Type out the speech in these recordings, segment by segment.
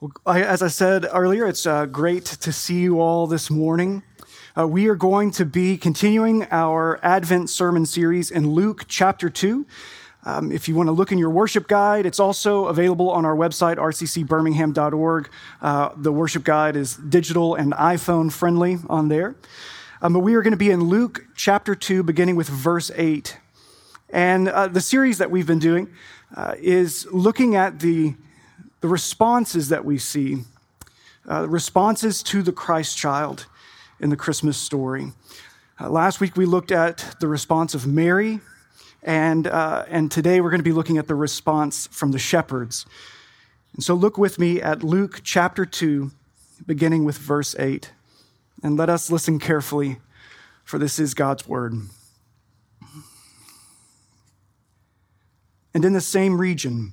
Well, as I said earlier, it's uh, great to see you all this morning. Uh, we are going to be continuing our Advent sermon series in Luke chapter 2. Um, if you want to look in your worship guide, it's also available on our website, rccbirmingham.org. Uh, the worship guide is digital and iPhone friendly on there. Um, but we are going to be in Luke chapter 2, beginning with verse 8. And uh, the series that we've been doing uh, is looking at the the responses that we see, uh, responses to the Christ child in the Christmas story. Uh, last week we looked at the response of Mary, and, uh, and today we're going to be looking at the response from the shepherds. And so look with me at Luke chapter 2, beginning with verse 8, and let us listen carefully, for this is God's word. And in the same region,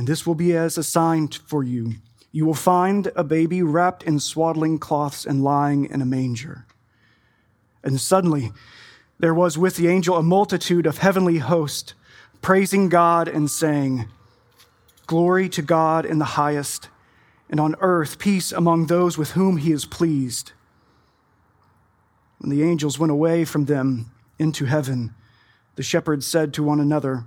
And this will be as a sign for you. You will find a baby wrapped in swaddling cloths and lying in a manger. And suddenly there was with the angel a multitude of heavenly hosts, praising God and saying, Glory to God in the highest, and on earth peace among those with whom he is pleased. When the angels went away from them into heaven, the shepherds said to one another,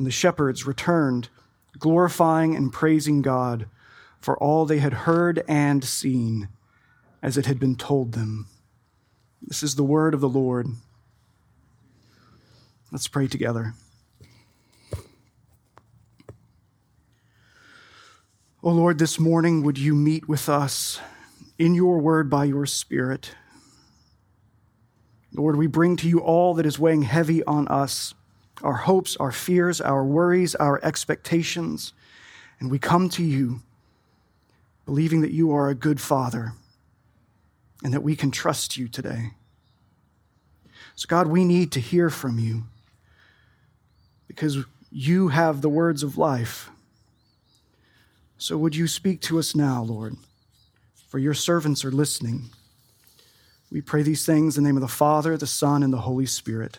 And the shepherds returned, glorifying and praising God for all they had heard and seen as it had been told them. This is the word of the Lord. Let's pray together. O oh Lord, this morning would you meet with us in your word by your Spirit? Lord, we bring to you all that is weighing heavy on us our hopes, our fears, our worries, our expectations. And we come to you believing that you are a good father and that we can trust you today. So, God, we need to hear from you because you have the words of life. So, would you speak to us now, Lord? For your servants are listening. We pray these things in the name of the Father, the Son, and the Holy Spirit.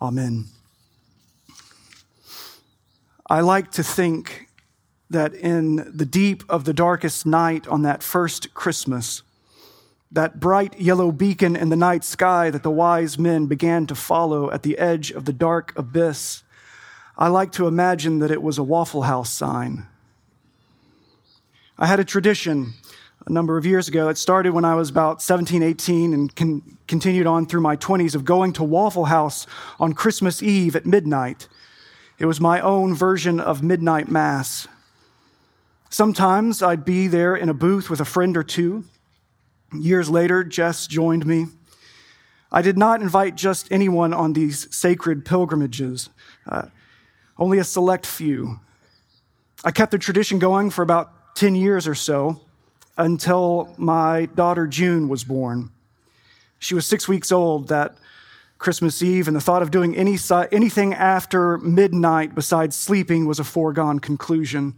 Amen. I like to think that in the deep of the darkest night on that first Christmas, that bright yellow beacon in the night sky that the wise men began to follow at the edge of the dark abyss, I like to imagine that it was a Waffle House sign. I had a tradition a number of years ago. It started when I was about 17, 18, and con- continued on through my 20s of going to Waffle House on Christmas Eve at midnight it was my own version of midnight mass. Sometimes I'd be there in a booth with a friend or two. Years later, Jess joined me. I did not invite just anyone on these sacred pilgrimages, uh, only a select few. I kept the tradition going for about 10 years or so until my daughter June was born. She was six weeks old that Christmas Eve, and the thought of doing any, anything after midnight besides sleeping was a foregone conclusion.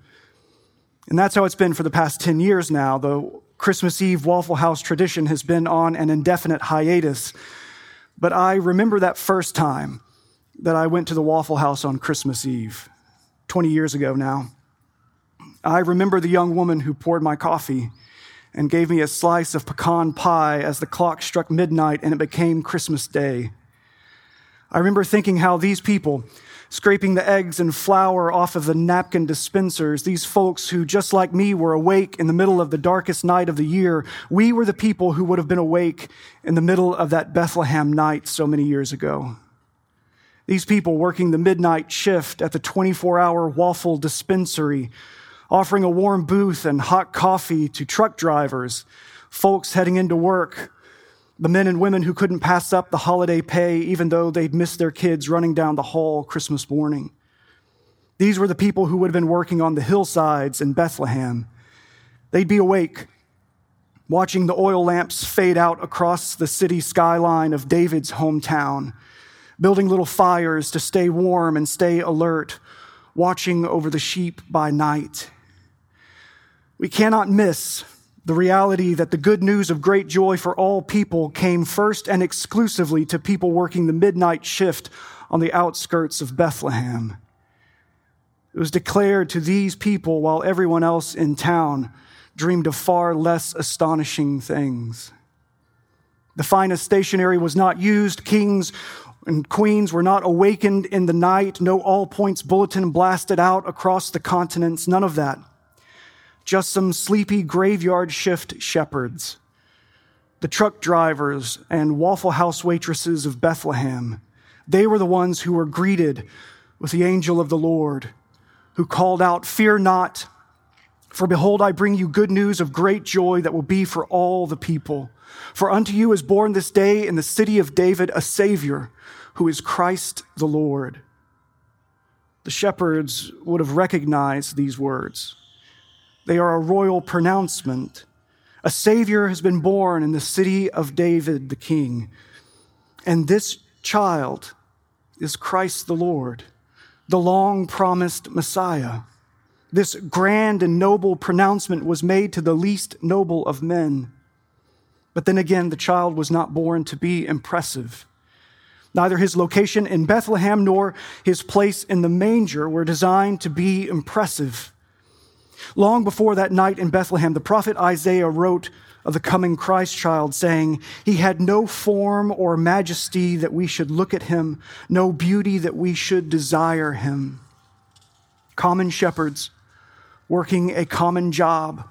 And that's how it's been for the past 10 years now. The Christmas Eve Waffle House tradition has been on an indefinite hiatus. But I remember that first time that I went to the Waffle House on Christmas Eve, 20 years ago now. I remember the young woman who poured my coffee and gave me a slice of pecan pie as the clock struck midnight and it became Christmas Day. I remember thinking how these people, scraping the eggs and flour off of the napkin dispensers, these folks who, just like me, were awake in the middle of the darkest night of the year, we were the people who would have been awake in the middle of that Bethlehem night so many years ago. These people working the midnight shift at the 24 hour waffle dispensary, offering a warm booth and hot coffee to truck drivers, folks heading into work, the men and women who couldn't pass up the holiday pay even though they'd missed their kids running down the hall Christmas morning. These were the people who would have been working on the hillsides in Bethlehem. They'd be awake, watching the oil lamps fade out across the city skyline of David's hometown, building little fires to stay warm and stay alert, watching over the sheep by night. We cannot miss the reality that the good news of great joy for all people came first and exclusively to people working the midnight shift on the outskirts of Bethlehem. It was declared to these people while everyone else in town dreamed of far less astonishing things. The finest stationery was not used. Kings and queens were not awakened in the night. No all points bulletin blasted out across the continents. None of that just some sleepy graveyard shift shepherds, the truck drivers and Waffle House waitresses of Bethlehem. They were the ones who were greeted with the angel of the Lord, who called out, Fear not, for behold, I bring you good news of great joy that will be for all the people. For unto you is born this day in the city of David a Savior, who is Christ the Lord. The shepherds would have recognized these words. They are a royal pronouncement. A Savior has been born in the city of David the King. And this child is Christ the Lord, the long promised Messiah. This grand and noble pronouncement was made to the least noble of men. But then again, the child was not born to be impressive. Neither his location in Bethlehem nor his place in the manger were designed to be impressive. Long before that night in Bethlehem, the prophet Isaiah wrote of the coming Christ child, saying, He had no form or majesty that we should look at him, no beauty that we should desire him. Common shepherds working a common job.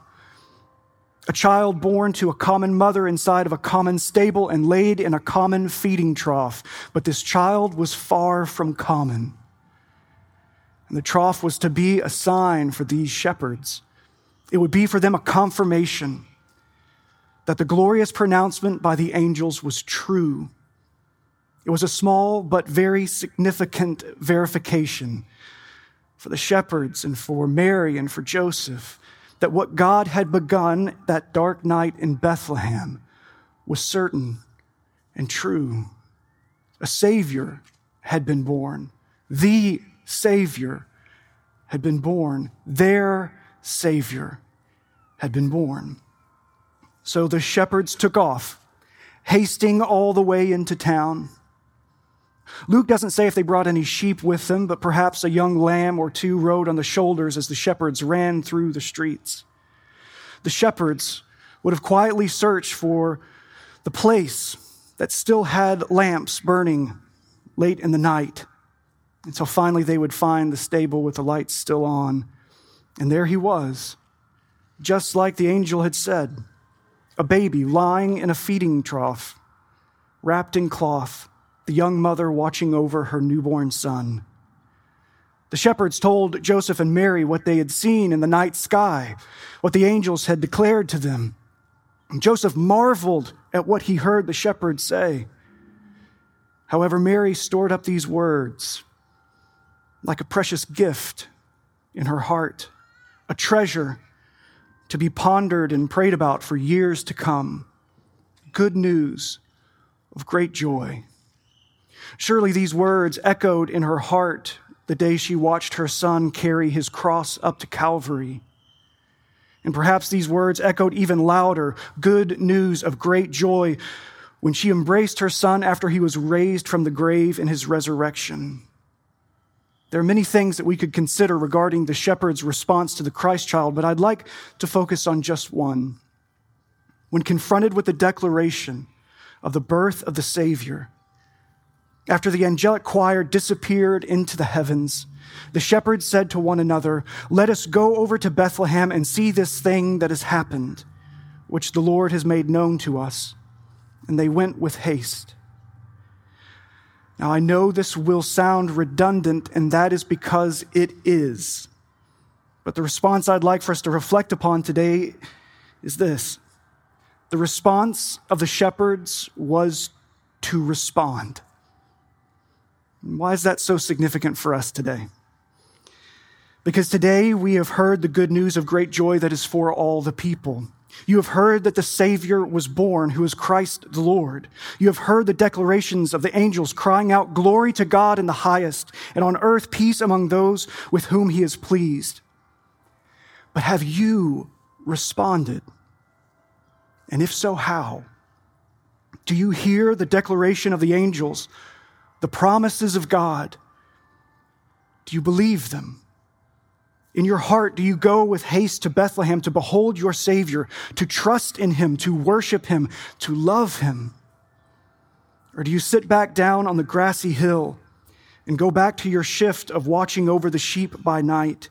A child born to a common mother inside of a common stable and laid in a common feeding trough. But this child was far from common. And the trough was to be a sign for these shepherds. It would be for them a confirmation that the glorious pronouncement by the angels was true. It was a small but very significant verification for the shepherds and for Mary and for Joseph that what God had begun that dark night in Bethlehem was certain and true. A Savior had been born, the Savior had been born. Their Savior had been born. So the shepherds took off, hasting all the way into town. Luke doesn't say if they brought any sheep with them, but perhaps a young lamb or two rode on the shoulders as the shepherds ran through the streets. The shepherds would have quietly searched for the place that still had lamps burning late in the night until finally they would find the stable with the lights still on. And there he was, just like the angel had said a baby lying in a feeding trough, wrapped in cloth, the young mother watching over her newborn son. The shepherds told Joseph and Mary what they had seen in the night sky, what the angels had declared to them. And Joseph marveled at what he heard the shepherds say. However, Mary stored up these words like a precious gift in her heart, a treasure to be pondered and prayed about for years to come. Good news of great joy. Surely these words echoed in her heart the day she watched her son carry his cross up to Calvary. And perhaps these words echoed even louder good news of great joy when she embraced her son after he was raised from the grave in his resurrection. There are many things that we could consider regarding the shepherd's response to the Christ child, but I'd like to focus on just one. When confronted with the declaration of the birth of the Savior, After the angelic choir disappeared into the heavens, the shepherds said to one another, Let us go over to Bethlehem and see this thing that has happened, which the Lord has made known to us. And they went with haste. Now, I know this will sound redundant, and that is because it is. But the response I'd like for us to reflect upon today is this the response of the shepherds was to respond. Why is that so significant for us today? Because today we have heard the good news of great joy that is for all the people. You have heard that the Savior was born, who is Christ the Lord. You have heard the declarations of the angels crying out, Glory to God in the highest, and on earth peace among those with whom he is pleased. But have you responded? And if so, how? Do you hear the declaration of the angels, the promises of God? Do you believe them? In your heart, do you go with haste to Bethlehem to behold your Savior, to trust in Him, to worship Him, to love Him? Or do you sit back down on the grassy hill and go back to your shift of watching over the sheep by night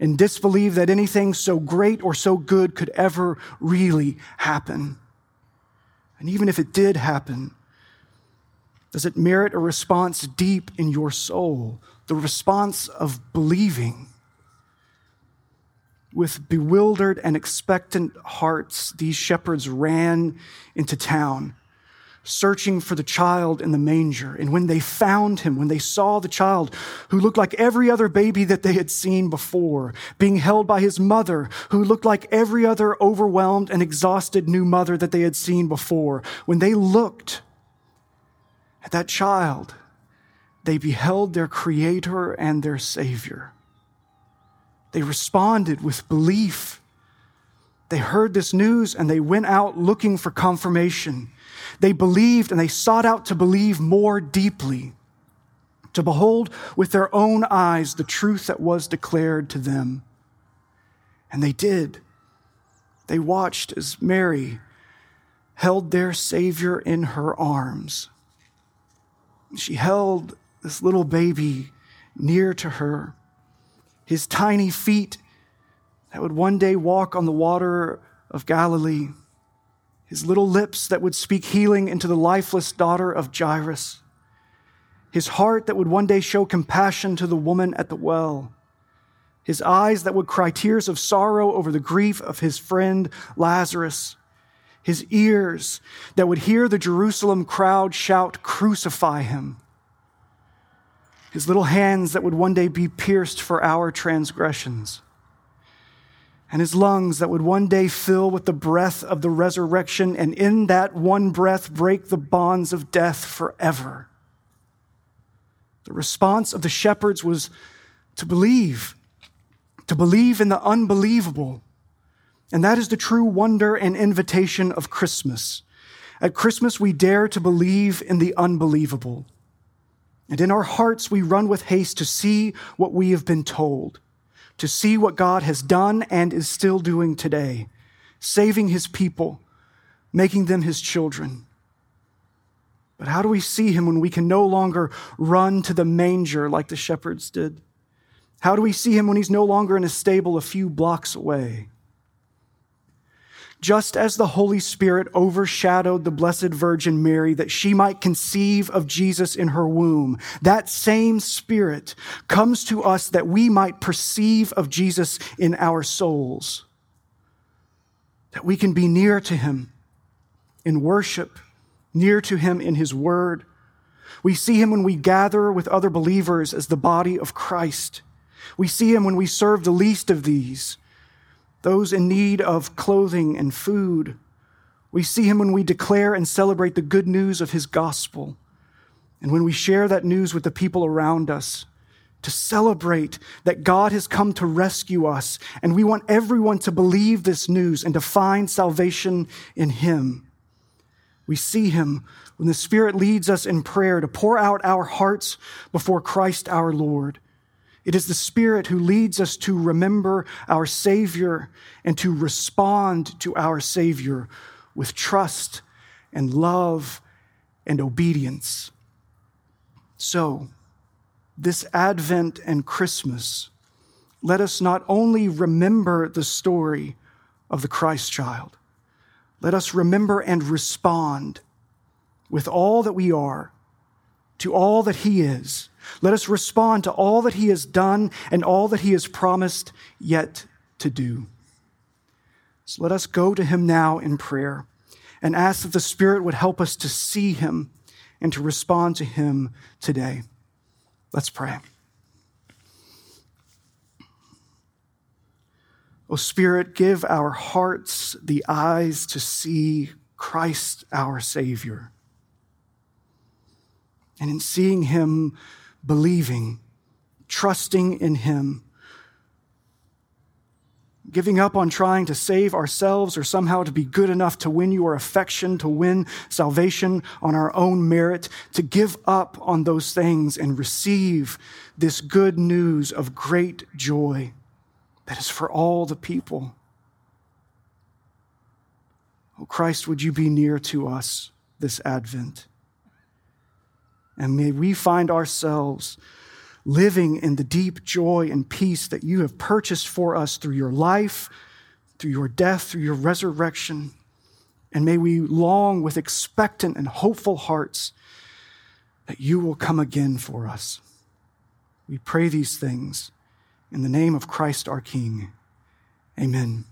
and disbelieve that anything so great or so good could ever really happen? And even if it did happen, does it merit a response deep in your soul? The response of believing? With bewildered and expectant hearts, these shepherds ran into town, searching for the child in the manger. And when they found him, when they saw the child who looked like every other baby that they had seen before, being held by his mother, who looked like every other overwhelmed and exhausted new mother that they had seen before, when they looked at that child, they beheld their Creator and their Savior. They responded with belief. They heard this news and they went out looking for confirmation. They believed and they sought out to believe more deeply, to behold with their own eyes the truth that was declared to them. And they did. They watched as Mary held their Savior in her arms. She held this little baby near to her his tiny feet that would one day walk on the water of Galilee, his little lips that would speak healing into the lifeless daughter of Jairus, his heart that would one day show compassion to the woman at the well, his eyes that would cry tears of sorrow over the grief of his friend Lazarus, his ears that would hear the Jerusalem crowd shout, Crucify him his little hands that would one day be pierced for our transgressions, and his lungs that would one day fill with the breath of the resurrection, and in that one breath break the bonds of death forever. The response of the shepherds was to believe, to believe in the unbelievable. And that is the true wonder and invitation of Christmas. At Christmas, we dare to believe in the unbelievable. And in our hearts, we run with haste to see what we have been told, to see what God has done and is still doing today, saving his people, making them his children. But how do we see him when we can no longer run to the manger like the shepherds did? How do we see him when he's no longer in a stable a few blocks away? Just as the Holy Spirit overshadowed the Blessed Virgin Mary that she might conceive of Jesus in her womb, that same Spirit comes to us that we might perceive of Jesus in our souls, that we can be near to him in worship, near to him in his word. We see him when we gather with other believers as the body of Christ. We see him when we serve the least of these those in need of clothing and food. We see him when we declare and celebrate the good news of his gospel. And when we share that news with the people around us, to celebrate that God has come to rescue us. And we want everyone to believe this news and to find salvation in him. We see him when the Spirit leads us in prayer to pour out our hearts before Christ our Lord it is the Spirit who leads us to remember our Savior and to respond to our Savior with trust and love and obedience. So, this Advent and Christmas, let us not only remember the story of the Christ child, let us remember and respond with all that we are to all that He is. Let us respond to all that He has done and all that He has promised yet to do. So let us go to Him now in prayer and ask that the Spirit would help us to see Him and to respond to Him today. Let's pray. O Spirit, give our hearts the eyes to see Christ our Savior. And in seeing Him, believing, trusting in Him, giving up on trying to save ourselves or somehow to be good enough to win your affection, to win salvation on our own merit, to give up on those things and receive this good news of great joy that is for all the people. Oh, Christ, would you be near to us this Advent? And may we find ourselves living in the deep joy and peace that you have purchased for us through your life, through your death, through your resurrection. And may we long with expectant and hopeful hearts that you will come again for us. We pray these things in the name of Christ our King. Amen.